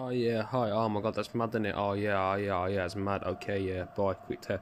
Oh yeah, hi. Oh my god, that's mad, isn't it? Oh yeah, oh yeah, oh yeah, it's mad. Okay, yeah, bye. Quick test.